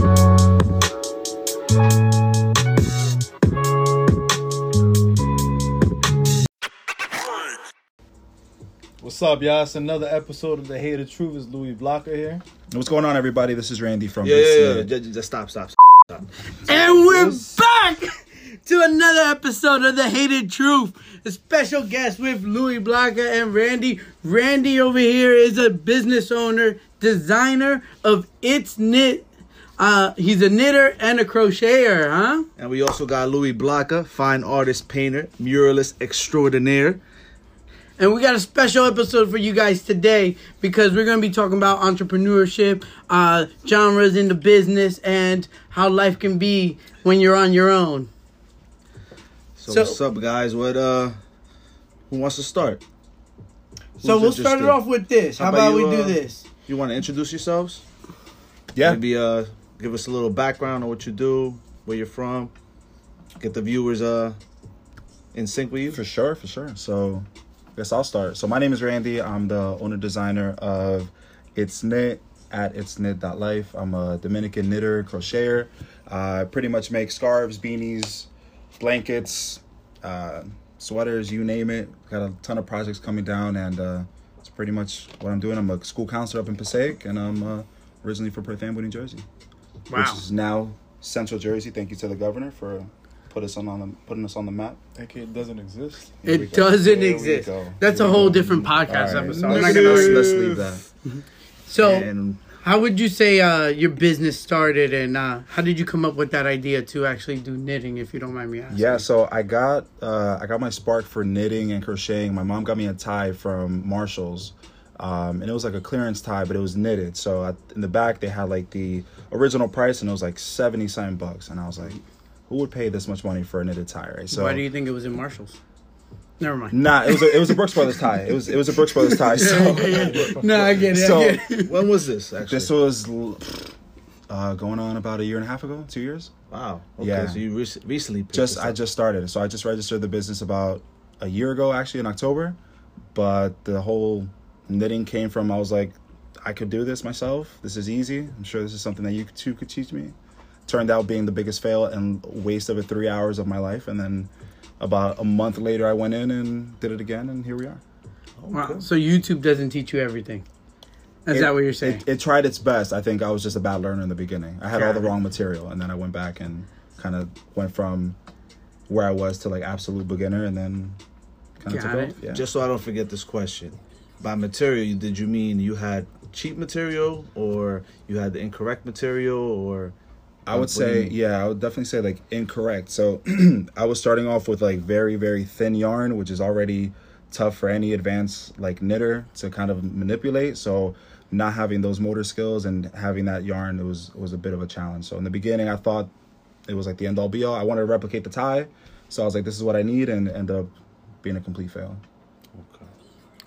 What's up, y'all? It's another episode of The Hated Truth. Is Louie Blaka here? What's going on, everybody? This is Randy from Yeah, yeah, uh, yeah. Just, just stop, stop, stop. And we're back to another episode of The Hated Truth. A special guest with Louie Blaka and Randy. Randy over here is a business owner, designer of itsKnit. Uh, he's a knitter and a crocheter, huh? And we also got Louie Blaka, fine artist, painter, muralist extraordinaire. And we got a special episode for you guys today because we're going to be talking about entrepreneurship, uh, genres in the business, and how life can be when you're on your own. So, So- what's up, guys? What uh, who wants to start? So we'll start it off with this. How, How about, about we you, do uh, this? You want to introduce yourselves? Yeah, Maybe uh, give us a little background on what you do, where you're from. Get the viewers uh, in sync with you. for sure, for sure. So, I guess I'll start. So, my name is Randy. I'm the owner designer of itsKnit at itsKnit.life. I'm a Dominican knitter, crocheter. I pretty much make scarves, beanies, blankets, uh, sweaters, you name it. Got a ton of projects coming down, and uh, it's pretty much what I'm doing. I'm a school counselor up in Passaic, and I'm uh, originally from Perth Amboy, New Jersey. Wow. Which is now Central Jersey. Thank you to the governor for put us on, on the, putting us on the map. AK it doesn't exist. Here It doesn't Here exist. That's Here a whole go. different podcast All right. episode. I'm not Let's, gonna- let's, let's leave that. So, And how would you say uh, your business started, and uh, how did you come up with that idea to actually do knitting? If you don't mind me asking. Yeah, so I got uh, I got my spark for knitting and crocheting. My mom got me a tie from Marshalls, um, and it was like a clearance tie, but it was knitted. So at, in the back they had like the original price, and it was like seventy something bucks. And I was like, who would pay this much money for a knitted tie, right? So Why do you think it was in Marshalls? Never mind. Nah, it was a, it was a Brooks Brothers tie. It was it was a Brooks Brothers tie. So no, I get it. So- I get it. when was this? Actually, this was uh, going on about a year and a half ago, two years. wow. Okay, Yeah. so you rec- recently just I just started. So I just registered the business about a year ago, actually in October. But the whole knitting came from I was like, I could do this myself. This is easy. I'm sure this is something that you too could teach me. Turned out being the biggest fail and waste of it three hours of my life. And then about a month later, I went in and did it again, and here we are. Oh, wow. So YouTube doesn't teach you everything. Is It- that what you're saying? It, it tried its best. I think I was just a bad learner in the beginning. I had all the it. wrong material, and then I went back and kind of went from where I was to like absolute beginner, and then kind of took it. off. Yeah. Just so I don't forget this question. By material, did you mean you had cheap material or you had the incorrect material or I would say, yeah, I would definitely say like incorrect. So I was starting off with like very, very thin yarn, which is already tough for any advanced like knitter to kind of manipulate. So not having those motor skills and having that yarn, it was was a bit of a challenge. So in the beginning, I thought it was like the end all be all. I wanted to replicate the tie, so I was like, this is what I need, and ended up being a complete fail.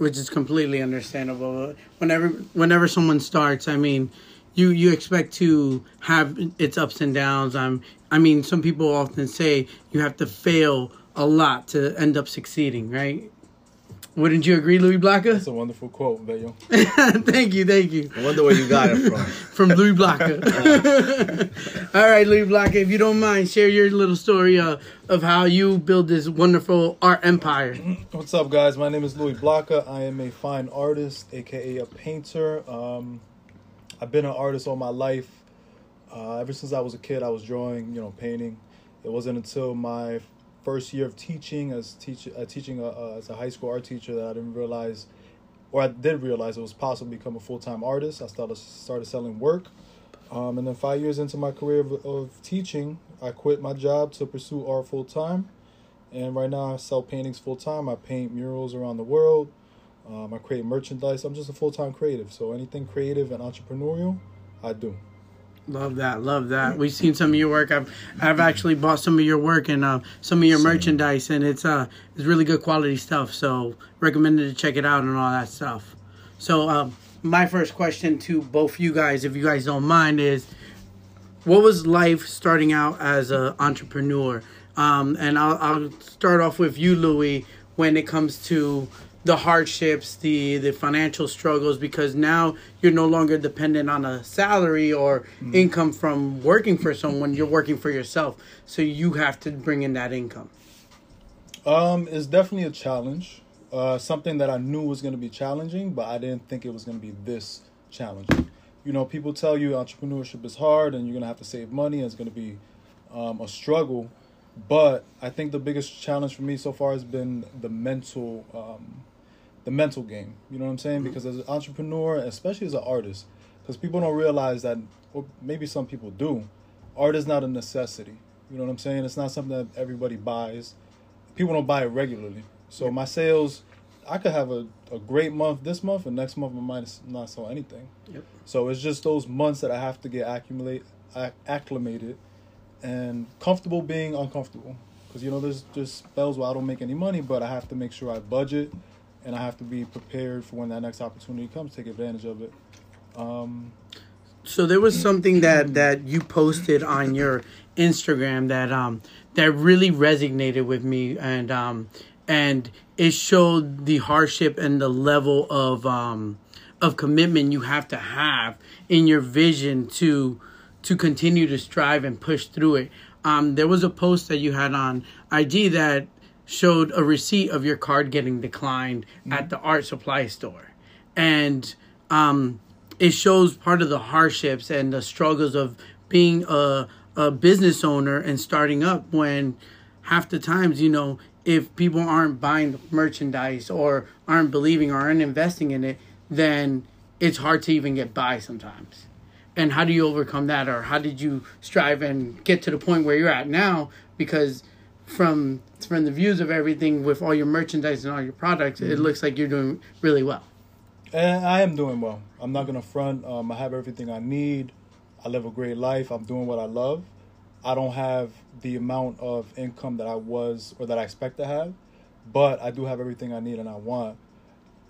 Which is completely understandable. Whenever whenever someone starts, I mean, you you expect to have its ups and downs. I'm I mean, some people often say you have to fail a lot to end up succeeding, right? Wouldn't you agree, Louie Blaka? That's a wonderful quote, Bayo. thank you, thank you. I wonder where you got it from. From Louie Blaka. All right, Louie Blaka, if you don't mind, share your little story uh, of how you build this wonderful art empire. What's up, guys? My name is Louie Blaka. I am a fine artist, aka a painter. Um, I've been an artist all my life. Uh, ever since I was a kid, I was drawing, you know, painting. It wasn't until my first year of teaching as teach, uh, teaching uh, uh, as a high school art teacher that I didn't realize, or I did realize it was possible to become a full time artist. I started started selling work. Um, and then five years into my career of, of teaching, I quit my job to pursue art full time. And right now, I sell paintings full time. I paint murals around the world. Um, I create merchandise. I'm just a full time creative. So anything creative and entrepreneurial, I do. Love that, love that. We've seen some of your work. I've I've actually bought some of your work and uh, some of your merchandise, and it's uh it's really good quality stuff. So recommended to check it out and all that stuff. So um, my first question to both you guys, if you guys don't mind, is what was life starting out as an entrepreneur? Um, and I'll, I'll start off with you, Louis, when it comes to the hardships, the the financial struggles because now you're no longer dependent on a salary or Mm-hmm. income from working for someone. You're working for yourself, so you have to bring in that income. Um, it's definitely a challenge. Uh, something that I knew was going to be challenging, but I didn't think it was going to be this challenging. You know, people tell you entrepreneurship is hard and you're going to have to save money and it's going to be um, a struggle. But I think the biggest challenge for me so far has been the mental, um, the mental game. You know what I'm saying? Mm-hmm. Because as an entrepreneur, especially as an artist, because people don't realize that, or maybe some people do, art is not a necessity. You know what I'm saying? It's not something that everybody buys people don't buy it regularly. So my sales, I could have a, a great month this month, and next month I might not sell anything. Yep. So it's just those months that I have to get accumulate, acclimated, and comfortable being uncomfortable. Because you know, there's just spells where I don't make any money, but I have to make sure I budget, and I have to be prepared for when that next opportunity comes, take advantage of it. Um, So there was something that that you posted on your Instagram that um that really resonated with me and um and it showed the hardship and the level of um of commitment you have to have in your vision to to continue to strive and push through it. Um there was a post that you had on IG that showed a receipt of your card getting declined at the art supply store. And um it shows part of the hardships and the struggles of being a, a business owner and starting up when half the times you know if people aren't buying merchandise or aren't believing or aren't investing in it then it's hard to even get by sometimes. And how do you overcome that? Or how did you strive and get to the point where you're at now? Because from from the views of everything with all your merchandise and all your products it looks like you're doing really well And I am doing well. I'm not gonna front. Um, I have everything I need. I live a great life. I'm doing what I love. I don't have the amount of income that I was or that I expect to have, but I do have everything I need and I want.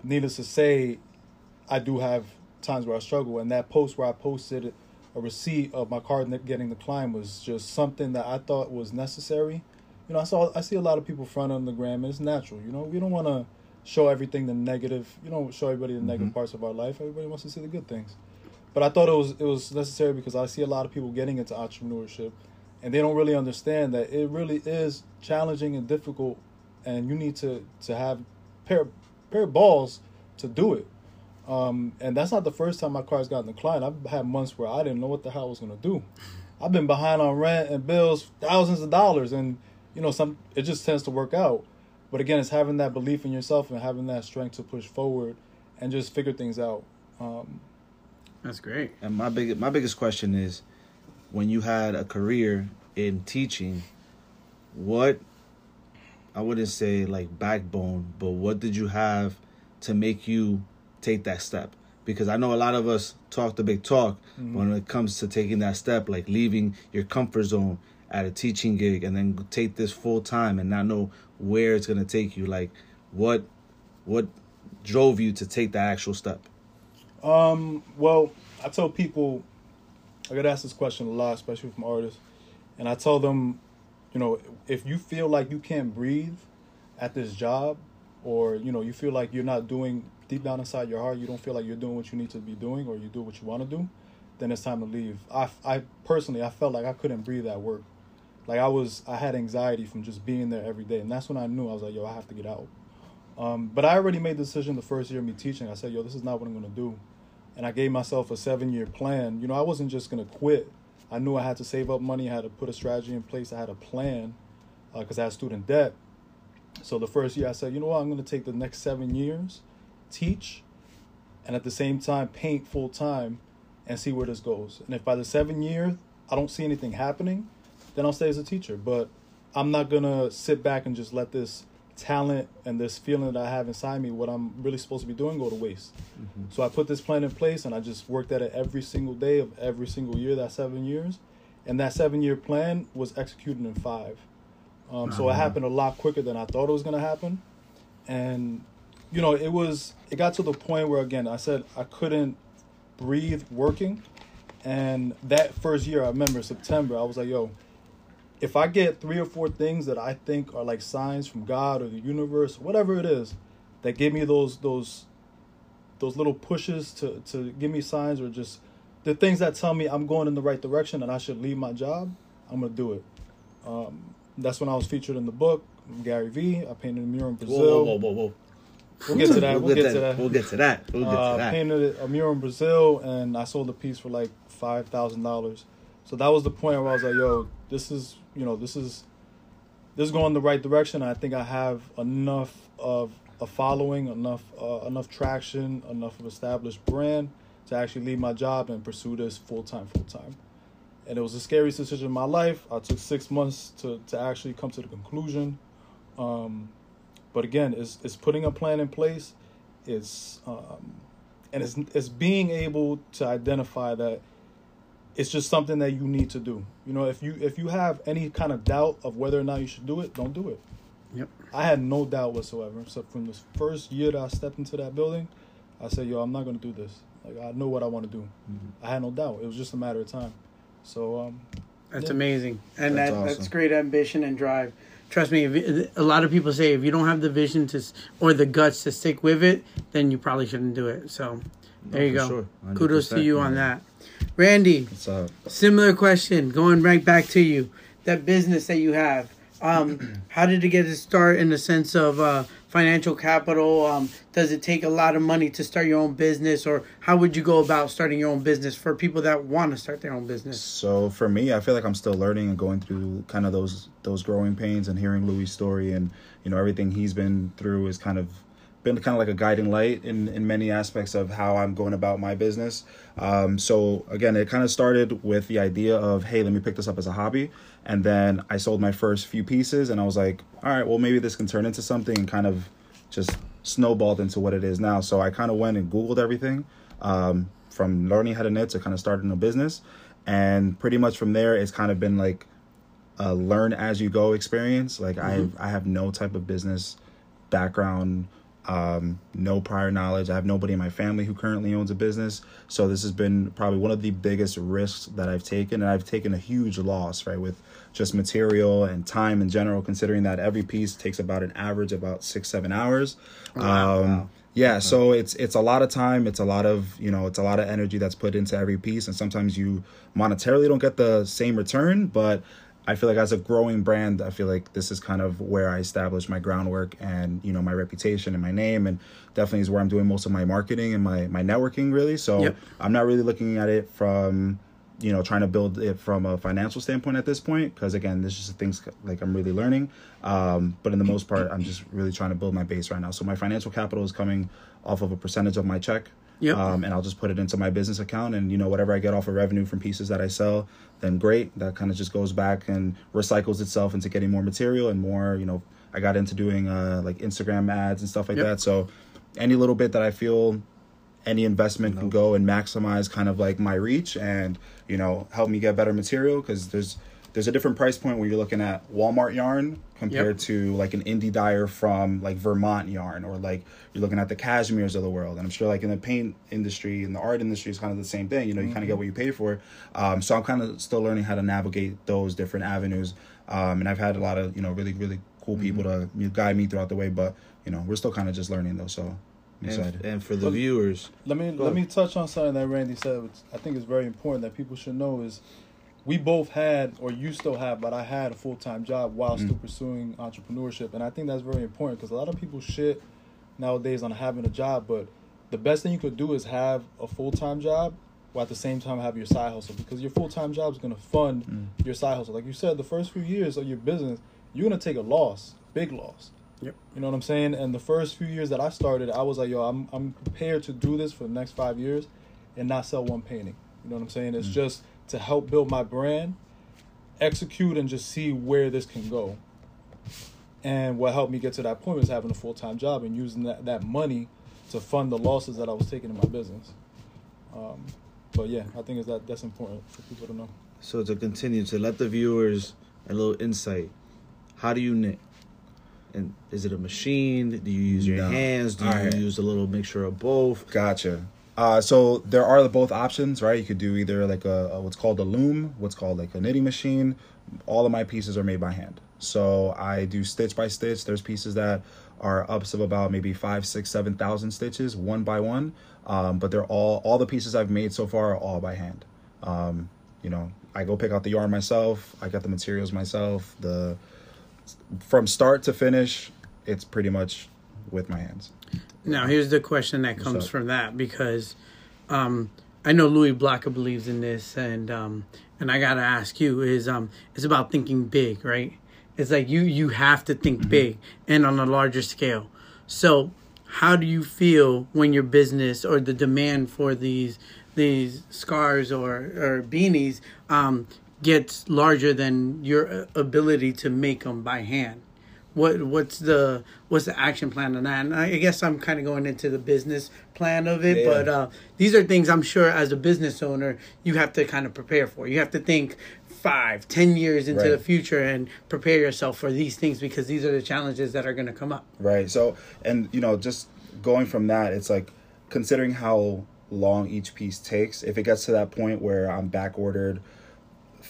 Needless to say, I do have times where I struggle. And that post where I posted a receipt of my card getting declined was just something that I thought was necessary. You know, I saw I see a lot of people front on the gram, and it's natural. You know, we don't want to show everything the negative. You don't show everybody the negative parts of our life. Everybody wants to see the good things. But I thought it was it was necessary because I see a lot of people getting into entrepreneurship, and they don't really understand that it really is challenging and difficult, and you need to to have pair pair of balls to do it. Um, and that's not the first time my car's gotten declined. I've had months where I didn't know what the hell I was gonna do. I've been behind on rent and bills, thousands of dollars, and you know some it just tends to work out. But again, it's having that belief in yourself and having that strength to push forward and just figure things out. Um, that's great And my big my biggest question is, when you had a career in teaching, what I wouldn't say like backbone, but what did you have to make you take that step? Because I know a lot of us talk the big talk Mm-hmm. when it comes to taking that step, like leaving your comfort zone at a teaching gig and then take this full time and not know where it's gonna take you. Like, what what drove you to take the actual step? Um, well, I tell people, I get asked this question a lot, especially from artists, and I tell them, you know, if you feel like you can't breathe at this job, or you know, you feel like you're not doing deep down inside your heart, you don't feel like you're doing what you need to be doing, or you do what you want to do, then it's time to leave. I, I personally, I felt like I couldn't breathe at work. Like I was, I had anxiety from just being there every day, and that's when I knew I was like, yo, I have to get out. Um, but I already made the decision the first year of me teaching. I said, yo, this is not what I'm gonna do and I gave myself a seven year plan. You know, I wasn't just gonna quit. I knew I had to save up money. I had to put a strategy in place. I had a plan because I had student debt. So the first year, I said, you know what, I'm gonna take the next seven years, teach, and at the same time paint full time, and see where this goes. And if by the seven year I don't see anything happening, then I'll stay as a teacher. But I'm not gonna sit back and just let this talent and this feeling that I have inside me, what I'm really supposed to be doing, go to waste. So I put this plan in place and I just worked at it every single day of every single year, that seven years. And that seven year plan was executed in five. Um, so it happened a lot quicker than I thought it was going to happen. And, you know, it was, it got to the point where, again, I said I couldn't breathe working. And that first year, I remember September, I was like, yo, if I get three or four things that I think are like signs from God or the universe, whatever it is, that give me those those those little pushes to to give me signs or just the things that tell me I'm going in the right direction and I should leave my job, I'm gonna do it. Um, that's when I was featured in the book. Gary Vee. I painted a mural in Brazil. Whoa, whoa, whoa, whoa. We'll get to that. We'll, get, to that. We'll get to that. We'll get uh, to that. Painted a mural in Brazil, and I sold the piece for like five thousand dollars. So that was the point where I was like, "Yo, this is you know this is this is going the right direction. I think I have enough of a following, enough uh, enough traction, enough of established brand to actually leave my job and pursue this full time, full time." And it was the scariest decision in my life. I took six months to to actually come to the conclusion. Um, but again, it's it's putting a plan in place. It's um, and it's it's being able to identify that it's just something that you need to do. You know, if you if you have any kind of doubt of whether or not you should do it, don't do it. Yep. I had no doubt whatsoever. So from the first year that I stepped into that building, I said, "Yo, I'm not gonna do this. Like I know what I want to do." Mm-hmm. I had no doubt. It was just a matter of time. So um, That's Yeah. amazing, and That's that that's great ambition and drive. Trust me, if you- a lot of people say if you don't have the vision to or the guts to stick with it, then you probably shouldn't do it. So there No, you go. sure. Kudos to 100%, you on that, Randy. What's up? Similar question, going right back to you. That business that you have, um, how did it get its start in the sense of uh, financial capital? Um, does it take a lot of money to start your own business, or how would you go about starting your own business for people that want to start their own business? So for me, I feel like I'm still learning and going through kind of those those growing pains and hearing Louis' story and you know everything he's been through is kind of been kind of like a guiding light in in many aspects of how I'm going about my business. Um, so again, it kind of started with the idea of hey, let me pick this up as a hobby, and then I sold my first few pieces, and I was like, all right, well maybe this can turn into something, and kind of just snowballed into what it is now. So I kind of went and Googled everything um, from learning how to knit to kind of starting a business. And pretty much from there, it's kind of been like a learn as you go experience. Like I, I have no type of business background, um, no prior knowledge. I have nobody in my family who currently owns a business. So this has been probably one of the biggest risks that I've taken, and I've taken a huge loss, right, with just material and time in general. Considering that every piece takes about an average about six, seven hours. um, Yeah, so it's it's a lot of time. It's a lot of you know, it's a lot of energy that's put into every piece, and sometimes you monetarily don't get the same return, but I feel like as a growing brand, I feel like this is kind of where I established my groundwork and you know my reputation and my name, and definitely is where I'm doing most of my marketing and my my networking really. So Yep. I'm not really looking at it from you know trying to build it from a financial standpoint at this point because again, this is just things like I'm really learning. Um, but in the most part, I'm just really trying to build my base right now. So my financial capital is coming off of a percentage of my check. Yep. Um, and I'll just put it into my business account, and you know whatever I get off of revenue from pieces that I sell, then great. That kind of just goes back and recycles itself into getting more material and more. You know, I got into doing uh, like Instagram ads and stuff like Yep. that. So any little bit that I feel any investment can go and maximize kind of like my reach and you know help me get better material because there's there's a different price point when you're looking at Walmart yarn compared Yep. to like an indie dyer from like Vermont yarn or like you're looking at the cashmeres of the world. And I'm sure like in the paint industry and the art industry is kind of the same thing you know you kind of get what you pay for. Um, so I'm kind of still learning how to navigate those different avenues. Um, and I've had a lot of you know really really cool people to you know, guide me throughout the way but you know we're still kind of just learning though so And, and for the Well, viewers, Let me let ahead. me touch on something that Randy said, which I think is very important that people should know is we both had or you still have, but I had a full time job while still mm. pursuing entrepreneurship, and I think that's very important because a lot of people shit nowadays on having a job, but the best thing you could do is have a full time job while at the same time have your side hustle because your full time job is gonna fund mm. your side hustle. Like you said, the first few years of your business, you're gonna take a loss, big loss. Yep. You know what I'm saying? And the first few years that I started, I was like, yo, I'm I'm prepared to do this for the next five years and not sell one painting. You know what I'm saying? It's mm. just to help build my brand, execute and just see where this can go. And what helped me get to that point was having a full time job and using that, that money to fund the losses that I was taking in my business. Um, but yeah, I think is that that's important for people to know. so to continue to let the viewers a little insight, how do you knit? And is it a machine? Do you use your No. hands? Do you Alright. use a little mixture of both? Gotcha. Uh, so there are both options, right? You could do either like a, a what's called a loom, what's called like a knitting machine. All of my pieces are made by hand. So I do stitch by stitch. There's pieces that are ups of about maybe five, six, seven thousand stitches one by one. Um, but they're all all the pieces I've made so far are all by hand. Um, you know, I go pick out the yarn myself. I got the materials myself. The from start to finish, it's pretty much with my hands. Now, here's the question that comes up? from that because um, I know Louie Blaka believes in this, and um, and I gotta ask you is um, it's about thinking big, right? It's like you you have to think big and on a larger scale. So, how do you feel when your business or the demand for these these scars or or beanies um, gets larger than your uh, ability to make them by hand? What what's the what's the action plan on that? And I guess I'm kind of going into the business plan of it, Yeah. but uh, these are things I'm sure as a business owner you have to kind of prepare for. You have to think five, ten years into Right. the future and prepare yourself for these things because these are the challenges that are going to come up. Right. So, and you know, just going from that, it's like considering how long each piece takes. If it gets to that point where I'm back ordered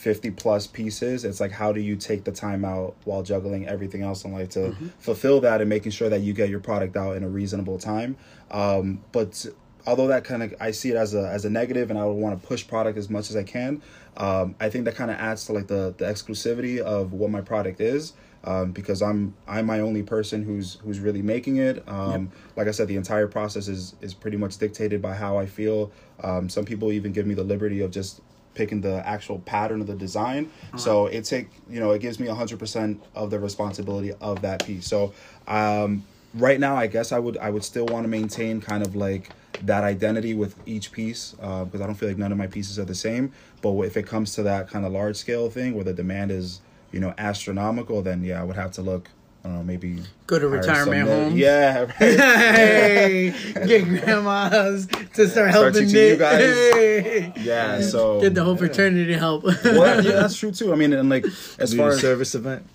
50 plus pieces, it's like how do you take the time out while juggling everything else in life to fulfill that and making sure that you get your product out in a reasonable time. Um, but although that kind of I see it as a as a negative and I would want to push product as much as I can, um, I think that kind of adds to like the the exclusivity of what my product is. Um, because I'm I'm my only person who's who's really making it. Um, Like I said, the entire process is is pretty much dictated by how I feel. Um, some people even give me the liberty of just picking the actual pattern of the design. So it take you know it gives me hundred percent of the responsibility of that piece. So um, right now, I guess I would I would still want to maintain kind of like that identity with each piece because I don't feel like none of my pieces are the same. But if it comes to that kind of large scale thing where the demand is you know astronomical, then yeah, I would have to look. I don't know, maybe Go to retirement some- homes. Yeah, right. hey, get grandmas to start helping teaching knit. you guys. Hey. yeah. So Get the whole fraternity help. well, yeah, that's true too. I mean, and like as Do far as service event.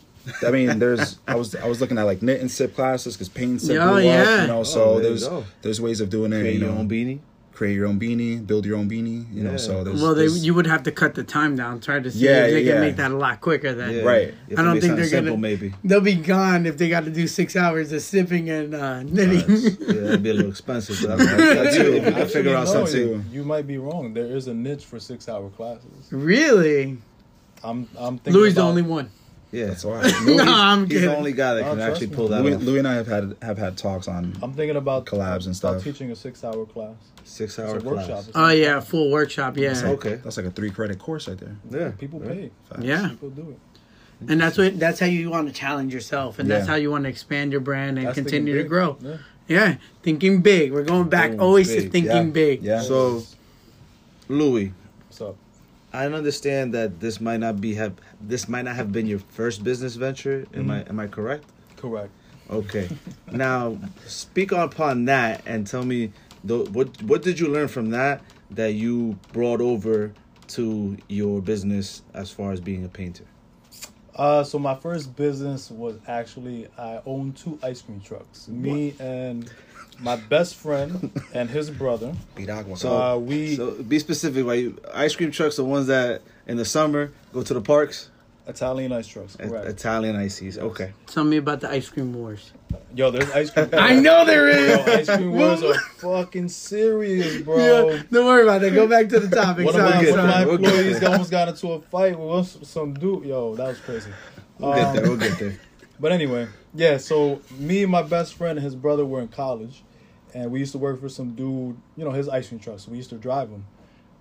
I mean, there's I was I was looking at like knit and sip classes because paint and sip Oh, blew yeah. up, you know. Oh, So there there's there's ways of doing it. Create you your know, own beanie. Create your own beanie, build your own beanie. You know, so there's well, they there's- you would have to cut the time down. Try to see Yeah, if they yeah. can make that a lot quicker. Then Yeah. Right. You I don't think they're simple, gonna- maybe. they'll be gone if they got to do six hours of sipping and uh, knitting. yeah, that'd be a little expensive. But that's, that's you. If you can figure out something. You, you might be wrong. There is a niche for six-hour classes. really, I'm I'm thinking. Louis the only one. Yeah, that's why. no, I'm he's kidding. the only guy that Oh, can trust actually me. pull that Louis, off. Louis and I have had have had talks on I'm thinking about Collabs and about stuff. teaching a six-hour class. Six hour a workshop. Oh not- yeah, full workshop. Yeah, Okay. that's like a three credit course right there. Yeah. People yeah. pay. Facts. yeah. People do it. And that's what that's how you want to challenge yourself, and that's Yeah. how you want to expand your brand and That's continue to grow. Yeah. Yeah, thinking big. We're going back Boom, always to thinking Yeah. big. Yeah. So, Louis, So I understand that this might not be have this might not have been your first business venture. Am I am I correct? correct. Okay. now, speak upon that and tell me the, what what did you learn from that that you brought over to your business as far as being a painter? Uh, so my first business was actually I owned two ice cream trucks. Me and my best friend and his brother. Piragua. So, Uh, we so be specific. Like ice cream trucks, are ones that in the summer go to the parks. Italian ice trucks. I- Correct. Italian ices. Okay. Tell me about the ice cream wars. Yo, there's ice cream. I know there is. Yo, ice cream wars are fucking serious, bro. Yeah, don't worry about that. Go back to the topic. One of Sorry, my, one of my employees there. almost got into a fight with some dude. Yo, that was crazy. We'll get Um, there. We'll get there. But anyway, yeah. So me and my best friend and his brother were in college, and we used to work for some dude. You know, his ice cream truck. So we used to drive him.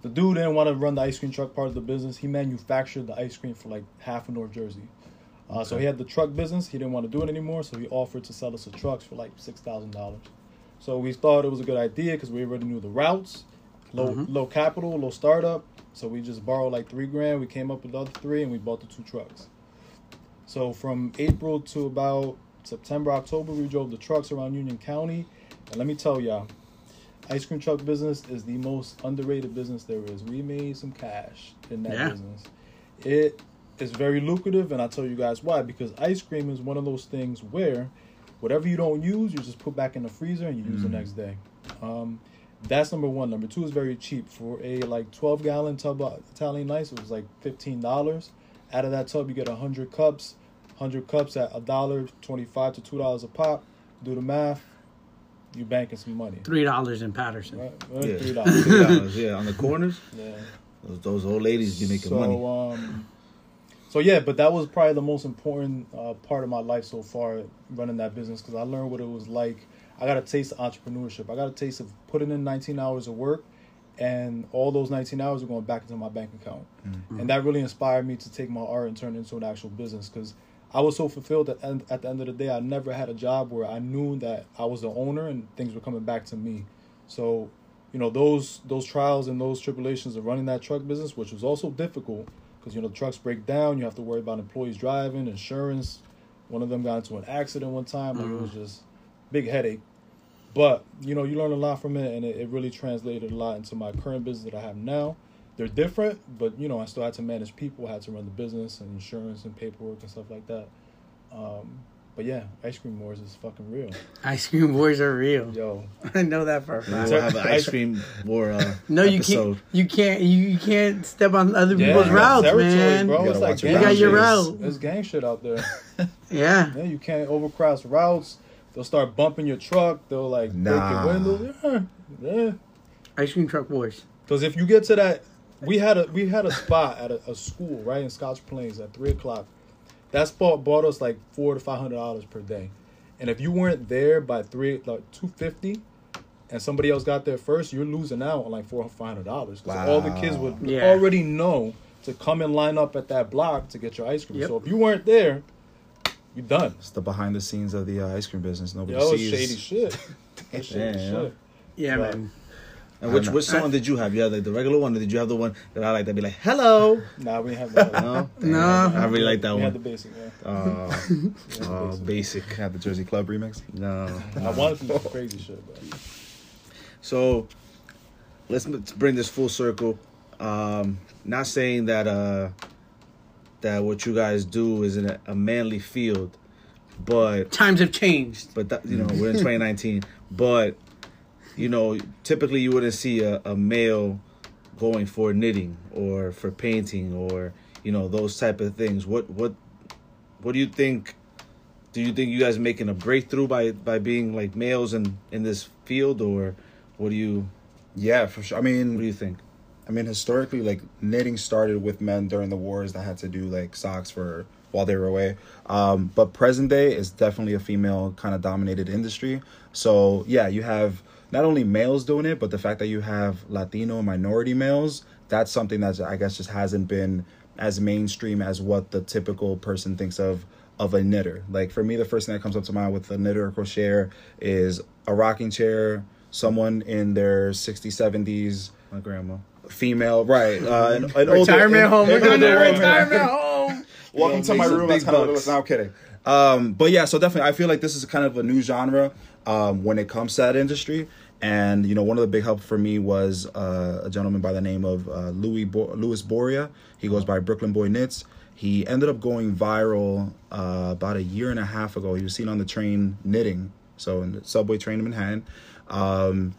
The dude didn't want to run the ice cream truck part of the business. He manufactured the ice cream for like half of North Jersey. Uh, so he had the truck business. He didn't want to do it anymore. So he offered to sell us the trucks for like six thousand dollars. So we thought it was a good idea because we already knew the routes, low low capital, low startup. So we just borrowed like three grand. We came up with the other three, and we bought the two trucks. So from April to about September, October, we drove the trucks around Union County. And let me tell y'all, ice cream truck business is the most underrated business there is. We made some cash in that Yeah. business. It is very lucrative, and I'll tell you guys why. Because ice cream is one of those things where whatever you don't use, you just put back in the freezer and you use the next day. Um, that's number one. Number two is very cheap. For a like 12 gallon tub of Italian ice, it was like $15. Out of that tub, you get 100 cups. 100 cups at a dollar 25 to $2 a pop. do the math. You banking some money. Three dollars in Paterson. Right? Yeah. Three dollars. Three dollars, yeah, on the corners, yeah. those, those old ladies be making so, money. Um, so yeah, but that was probably the most important uh, part of my life so far, running that business, because I learned what it was like. I got a taste of entrepreneurship. I got a taste of putting in 19 hours of work, and all those 19 hours are going back into my bank account, and that really inspired me to take my art and turn it into an actual business. Because I was so fulfilled at, end, at the end of the day. I never had a job where I knew that I was the owner and things were coming back to me. So, you know, those those trials and those tribulations of running that truck business, which was also difficult because you know the trucks break down. You have to worry about employees driving, insurance. One of them got into an accident one time. Like it was mm-hmm. just big headache. But you know, you learn a lot from it, and it, it really translated a lot into my current business that I have now. They're different, but you know, I still had to manage people, I had to run the business and insurance and paperwork and stuff like that. Um, but yeah, ice cream wars is fucking real. Ice cream wars are real. Yo, I know that for a fact. we'll have an ice cream war uh, No, you episode. can't. You can't. You, you can't step on other yeah, people's routes, territory, man. bro. You It's gotta like your gang You got your shit. route. There's gang shit out there. Yeah. Yeah, you can't overcross routes. They'll start bumping your truck. They'll like Nah. break your windows. Yeah, yeah. Ice cream truck wars. Because if you get to that, we had a we had a spot at a, a school right in Scotch Plains at three o'clock. That spot bought us like four to five hundred dollars per day, and if you weren't there by three like two fifty, and somebody else got there first, you're losing out on like four or five hundred dollars because all the kids would Yeah. already know to come and line up at that block to get your ice cream. Yep. So if you weren't there, you're done. It's the behind the scenes of the uh, ice cream business. Nobody Yo, it's sees. shady shit. Shady Yeah, yeah. shit. Yeah, Right. man. And which I which song did you have? You had like the regular one, or did you have the one that I like that be like, "Hello"? Nah, we didn't have that. No, No. I really like that we had the one. basic. Yeah. Uh, We had the uh, basic. basic. Had the Jersey Club remix. No. I wanted to do some crazy shit, but So let's m- bring this full circle. Um, not saying that uh, that what you guys do is in a, a manly field, but Times have changed. but that, you know we're in 2019. But you know, typically you wouldn't see a, a male going for knitting or for painting or you know those type of things. What what what do you think? Do you think you guys making a breakthrough by by being like males in in this field, or what do you Yeah, for sure. I mean, what do you think? I mean, historically, like knitting started with men during the wars that had to do like socks for while they were away. Um, but present day is definitely a female kind of dominated industry. So yeah, you have not only males doing it, but the fact that you have Latino minority males. That's something that I guess just hasn't been as mainstream as what the typical person thinks of of a knitter. Like for me, the first thing that comes up to mind with a knitter or crocheter is a rocking chair, someone in their 60s, 70s, My grandma. female, right? Uh, an, an older- Retirement an- home. We're an going to older woman. retirement home. Welcome You to my make some room. That's big kind of it bucks. No, I'm kidding. Um, but yeah, so definitely, I feel like this is kind of a new genre um, when it comes to that industry. And you know, one of the big help for me was uh, a gentleman by the name of uh, Louis Bo- Louis Boria. He goes by Brooklyn Boy Knits. He ended up going viral uh, about a year and a half ago. He was seen on the train knitting, so in the subway train in Manhattan. Um,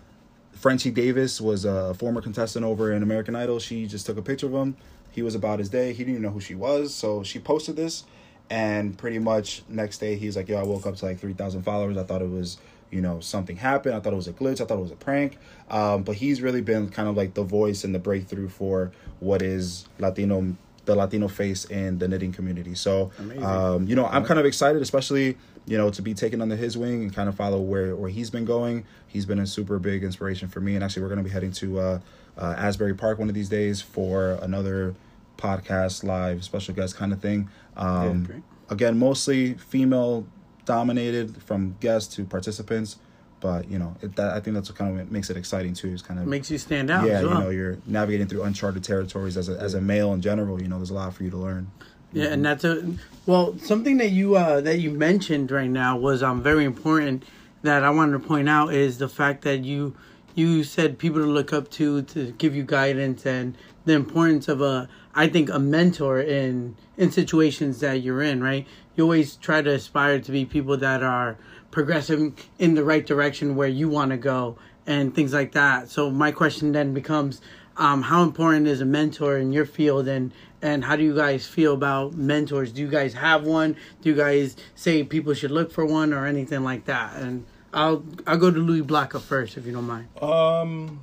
Frenchie Davis was a former contestant over in American Idol. She just took a picture of him. He was about his day. He didn't even know who she was, so she posted this, and pretty much next day he's like, "Yo, I woke up to like three thousand followers. I thought it was, you know, something happened. I thought it was a glitch. I thought it was a prank." Um, but he's really been kind of like the voice and the breakthrough for what is Latino, the Latino face in the knitting community. So, um, you know, I'm kind of excited, especially you know, to be taken under his wing and kind of follow where, where he's been going. He's been a super big inspiration for me. And actually, we're going to be heading to uh, uh, Asbury Park one of these days for another podcast, live, special guest kind of thing. Um, great. again, mostly female dominated from guests to participants. But, you know, it, that, I think that's what kind of makes it exciting too. Is kind of Makes you stand out yeah, as you know, you're navigating through uncharted territories as a, as a male in general. You know, there's a lot for you to learn. Yeah, and that's a well something that you uh that you mentioned right now was um very important that I wanted to point out is the fact that you you said people to look up to to give you guidance and the importance of a I think a mentor in in situations that you're in, right? You always try to aspire to be people that are progressing in the right direction where you want to go and things like that. So my question then becomes um, how important is a mentor in your field and And how do you guys feel about mentors? Do you guys have one? Do you guys say people should look for one or anything like that? And I'll I'll go to Louie Blaka first if you don't mind. Um,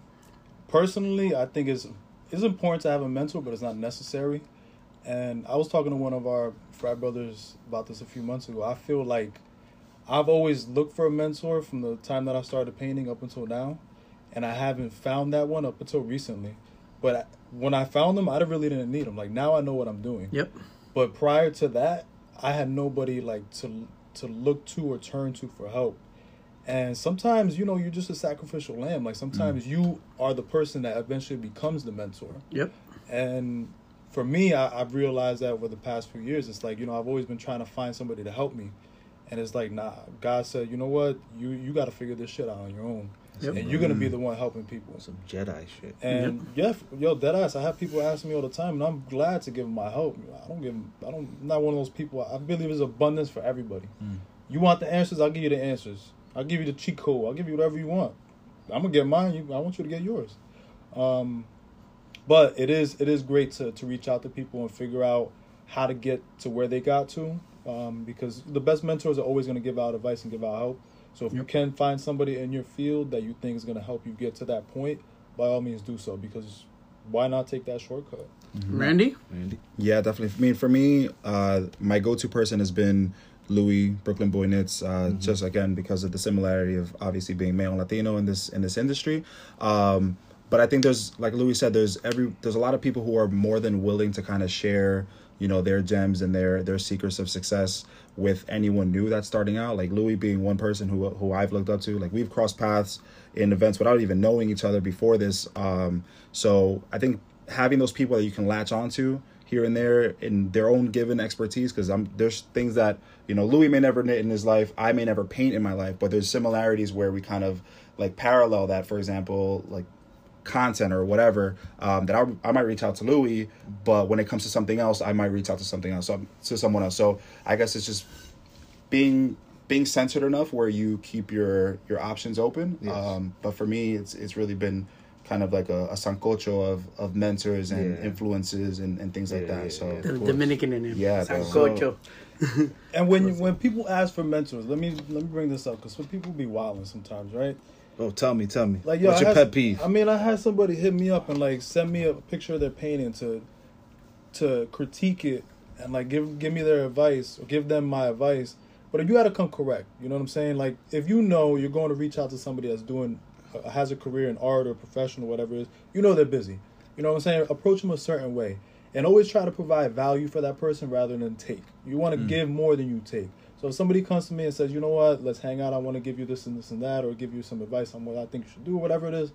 personally, I think it's it's important to have a mentor, but it's not necessary. And I was talking to one of our frat brothers about this a few months ago. I feel like I've always looked for a mentor from the time that I started painting up until now, and I haven't found that one up until recently. But I, when I found them, I really didn't need them. Like now, I know what I'm doing. Yep. But prior to that, I had nobody like to to look to or turn to for help. And sometimes, you know, you're just a sacrificial lamb. Like sometimes mm. you are the person that eventually becomes the mentor. Yep. And for me, I, I've realized that over the past few years, it's like, you know, I've always been trying to find somebody to help me. And it's like, nah, God said, you know what? You you got to figure this shit out on your own. Yep. And you're going to be mm. the one helping people. Some Jedi shit. And yeah, yo, dead ass. I have people asking me all the time, and I'm glad to give them my help. I don't give. 'em- I don't. I'm not one of those people. I believe there's abundance for everybody. Mm. You want the answers? I'll give you the answers. I'll give you the cheat code. I'll give you whatever you want. I'm gonna get mine. You, I want you to get yours. Um, but it is it is great to to reach out to people and figure out how to get to where they got to. Um, because the best mentors are always gonna give out advice and give out help. So if you can find somebody in your field that you think is gonna help you get to that point, by all means do so. Because why not take that shortcut? Randy? Randy. Yeah, definitely. I mean, for me, uh, my go-to person has been Louis Brooklyn Boy Knits. Uh, Just again because of the similarity of obviously being male and Latino in this in this industry. Um, but I think there's like Louis said, there's every there's a lot of people who are more than willing to kind of share you know their gems and their their secrets of success with anyone new that's starting out like louis being one person who who i've looked up to like we've crossed paths in events without even knowing each other before this um so i think having those people that you can latch onto here and there in their own given expertise because i'm there's things that you know louis may never knit in his life i may never paint in my life but there's similarities where we kind of like parallel that for example like content or whatever um, that I, I might reach out to Louis, but when it comes to something else, I might reach out to something else, so, to someone else. So I guess it's just being being censored enough where you keep your your options open. Yes. Um, but for me, it's it's really been kind of like a, a sancocho of, of mentors and Yeah. influences and, and things like that. yeah, so yeah. The. Dominican in him. Yeah, bro. Sancocho. And when when people ask for mentors, let me let me bring this up because people be wilding sometimes, right? Oh, tell me, tell me. Like, yo, What's I your had- pet peeve? I mean, I had somebody hit me up and like send me a picture of their painting to to critique it and like give give me their advice or give them my advice. But you got to come correct. You know what I'm saying? Like, if you know you're going to reach out to somebody that's doing has a career in art or professional, whatever it is, you know they're busy. You know what I'm saying? Approach them a certain way, and always try to provide value for that person rather than take. You want to mm. give more than you take. So if somebody comes to me and says, you know what, let's hang out. I want to give you this and this and that, or give you some advice on what I think you should do, or whatever it is.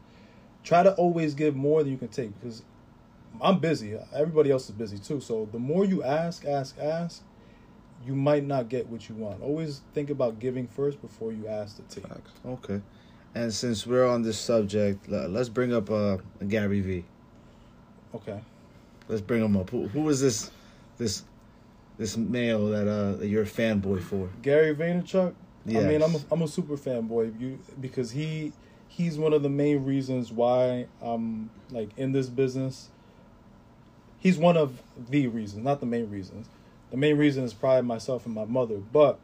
Try to always give more than you can take because I'm busy. Everybody else is busy too. So the more you ask, ask, ask, you might not get what you want. Always think about giving first before you ask to take. Facts. Okay. And since we're on this subject, let's bring up uh, Gary Vee Okay. Let's bring him up. Who, who is this this this male that uh that you're a fanboy for? Gary Vaynerchuk. Yeah. I mean, I'm a, I'm a super fanboy you because he he's one of the main reasons why I'm like in this business. He's one of the reasons, not the main reasons. The main reason is probably myself and my mother, but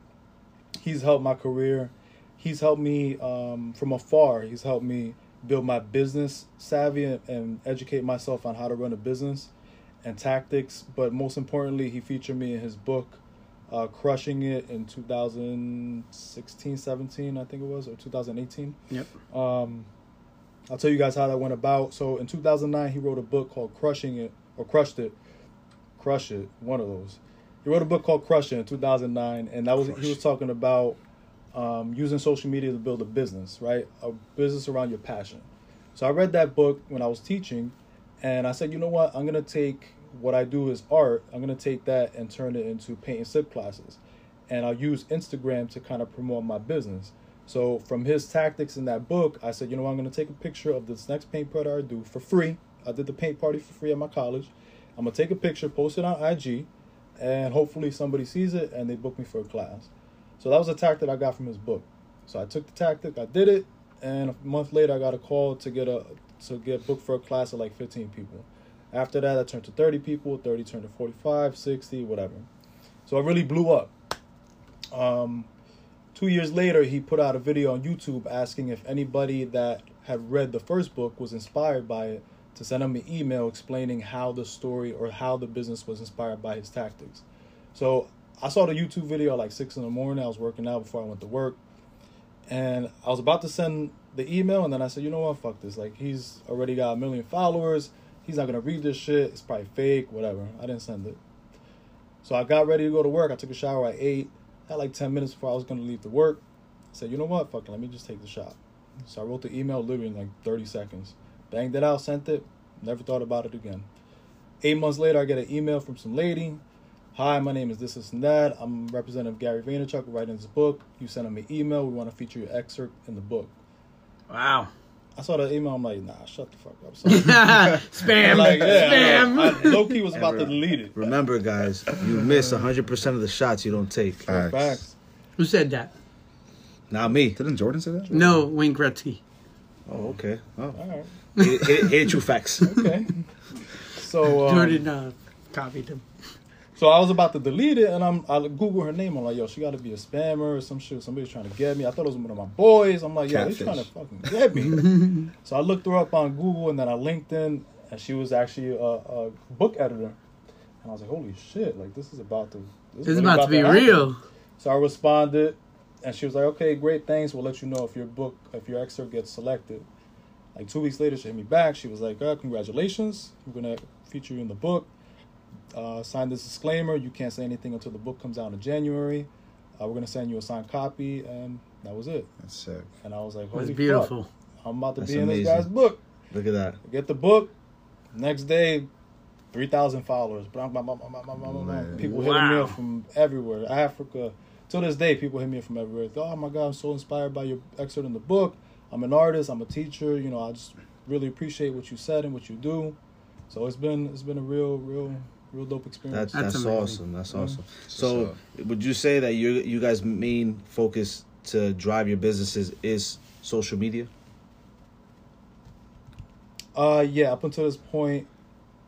he's helped my career. He's helped me um, from afar. He's helped me build my business savvy and, and educate myself on how to run a business and tactics. But most importantly, he featured me in his book, uh, Crushing It, in 2016, 17, I think it was, or 2018. Yep. Um, I'll tell you guys how that went about. So in 2009, he wrote a book called Crushing It, or Crushed It, Crush It, one of those. He wrote a book called Crush It in 2009, and that was he was talking about um, using social media to build a business, right? A business around your passion. So I read that book when I was teaching, and I said, you know what? I'm gonna take what I do is art. I'm gonna take that and turn it into paint and sip classes, and I'll use Instagram to kind of promote my business. So from his tactics in that book, I said, you know, what? I'm gonna take a picture of this next paint party I do for free. I did the paint party for free at my college. I'm gonna take a picture, post it on IG, and hopefully somebody sees it and they book me for a class. So that was a tactic I got from his book. So I took the tactic, I did it, and a month later I got a call to get a to get booked for a class of like 15 people. After that, I turned to 30 people. 30 turned to 45, 60, whatever. So I really blew up. Um, two years later, he put out a video on YouTube asking if anybody that had read the first book was inspired by it to send him an email explaining how the story or how the business was inspired by his tactics. So I saw the YouTube video like six in the morning. I was working out before I went to work, and I was about to send the email, and then I said, you know what, fuck this. Like he's already got a million followers. He's not gonna read this shit. It's probably fake, whatever. I didn't send it. So I got ready to go to work. I took a shower at eight. Had like ten minutes before I was gonna leave to work. I said, you know what, fuck it, let me just take the shot. So I wrote the email literally in like thirty seconds. Banged it out, sent it. Never thought about it again. Eight months later, I get an email from some lady. Hi, my name is this, Is and that. I'm Representative Gary Vaynerchuk writing this book. You sent me an email. We want to feature your excerpt in the book. Wow. I saw the email. I'm like, nah, shut the fuck up. Sorry. Spam. like, yeah, Spam. I, I low key was about to delete it. Remember, guys, you miss 100% of the shots you don't take. Facts. Facts. Who said that? Not me. Didn't Jordan say that? No, Wayne Gretzky. Oh, okay. Oh. All right. Here, here- here true facts. Okay. So um, Jordan uh, copied him. So I was about to delete it, and I'm I Google her name. I'm like, yo, she got to be a spammer or some shit. Somebody's trying to get me. I thought it was one of my boys. I'm like, yeah, they Catfish. trying to fucking get me. so I looked her up on Google, and then I LinkedIn, and she was actually a, a book editor. And I was like, holy shit, like this is about to. It's really about to be happen. real. So I responded, and she was like, "Okay, great, thanks. We'll let you know if your book, if your excerpt gets selected." Like two weeks later, she hit me back. She was like, uh, "Congratulations, we're gonna feature you in the book. Uh, sign this disclaimer. You can't say anything until the book comes out in January. Uh, we're gonna send you a signed copy." And that was it. That's sick. And I was like, It "Holy was beautiful. fuck, I'm about to That's be in amazing. this guy's book." Look at that. I get the book. Next day, three thousand followers. Blah, blah, blah. People hitting me Wow. up from everywhere, Africa. To this day, people hit me up from everywhere. Oh my god, I'm so inspired by your excerpt in the book. I'm an artist. I'm a teacher. You know, I just really appreciate what you said and what you do. So it's been it's been a real, real, real dope experience. That's That's that's, awesome. That's Mhm. awesome. That's So, would you say that you you guys' main focus to drive your businesses is social media? Uh, yeah, up until this point,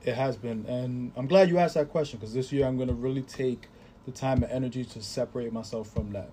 it has been, and I'm glad you asked that question because this year I'm gonna really take the time and energy to separate myself from that.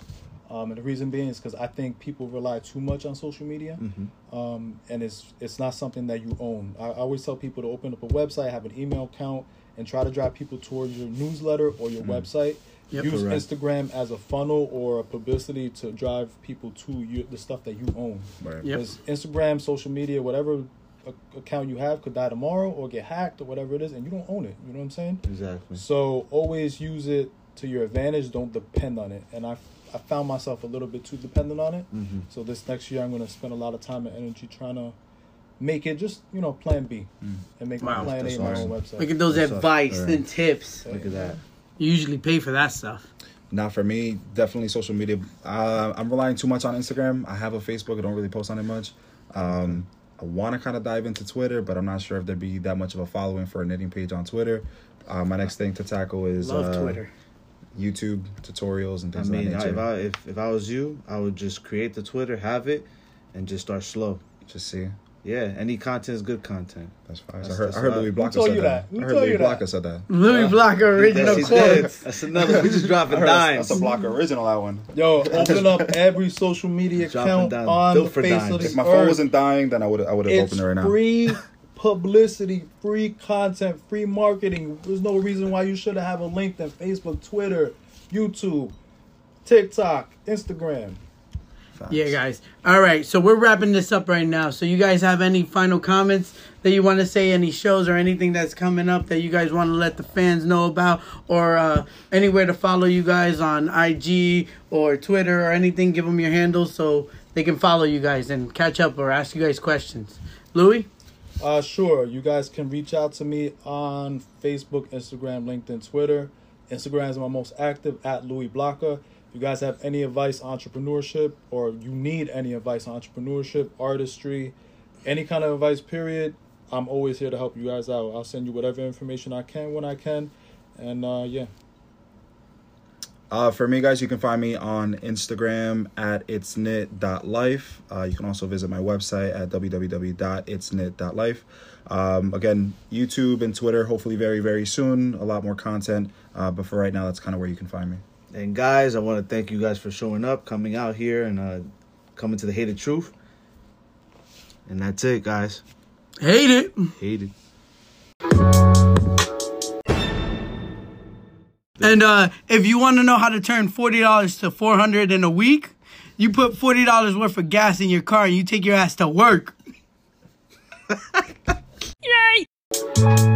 Um, and the reason being is because I think people rely too much on social media, Mm-hmm. um, and it's it's not something that you own. I, I always tell people to open up a website, have an email account, and try to drive people towards your newsletter or your website. Yep. Use Correct. Instagram as a funnel or a publicity to drive people to you, the stuff that you own. Right. Yep. Because Instagram, social media, whatever a- account you have could die tomorrow or get hacked or whatever it is, and you don't own it. You know what I'm saying? Exactly. So always use it to your advantage. Don't depend on it. And I, I found myself a little bit too dependent on it. Mm-hmm. So this next year, I'm going to spend a lot of time and energy trying to make it just you know Plan B Mm. and make Wow, my Plan A that's my awesome. own website. Look at those That's advice Alright. and tips. Look at that. You usually pay for that stuff. Not for me, definitely social media. Uh, I'm relying too much on Instagram. I have a Facebook. I don't really post on it much. Um, I want to kind of dive into Twitter, but I'm not sure if there'd be that much of a following for a knitting page on Twitter. Uh, my next thing to tackle is Love uh, Twitter. YouTube tutorials and I things mean, of I, that if. I if, if I was you, I would just create the Twitter, have it, and just start slow. Just see. Yeah, any content is good content. That's fine. That's- I heard, that's I heard what I- Louie Who Blaka told said you that. that? Who I heard told Louie Blaka that? said that. Louie Blaka original That's, That's another. We just dropping I heard that's, dimes. that's a Blaka original. That one. Yo, open up every social media account on built the face dimes. of the If my earth. phone wasn't dying, then I would I would have opened it right now. free publicity, free content, free marketing. There's no reason why you shouldn't have a LinkedIn, Facebook, Twitter, YouTube, TikTok, Instagram. Facts. Yeah, guys. All right, so we're wrapping this up right now. So, you guys have any final comments that you want to say? Any shows or anything that's coming up that you guys want to let the fans know about, or uh, anywhere to follow you guys on IG or Twitter or anything? Give them your handles so they can follow you guys and catch up or ask you guys questions. Louie, Uh, sure. You guys can reach out to me on Facebook, Instagram, LinkedIn, Twitter. Instagram is my most active at Louie Blaka. You guys have any advice on entrepreneurship or you need any advice on entrepreneurship, artistry, any kind of advice, period, I'm always here to help you guys out. I'll send you whatever information I can when I can. And uh, yeah. Uh, for me, guys, you can find me on Instagram at itsknit.life. Uh, you can also visit my website at www.itsknit.life. Um, again, YouTube and Twitter, hopefully very, very soon. A lot more content. Uh, but for right now, that's kind of where you can find me. And guys, I want to thank you guys for showing up, coming out here, and uh, coming to the hated truth. And that's it, guys. Hate it. Hate it. And uh, if you want to know how to turn forty dollars to four hundred in a week, you put forty dollars worth of gas in your car and you take your ass to work. Yay!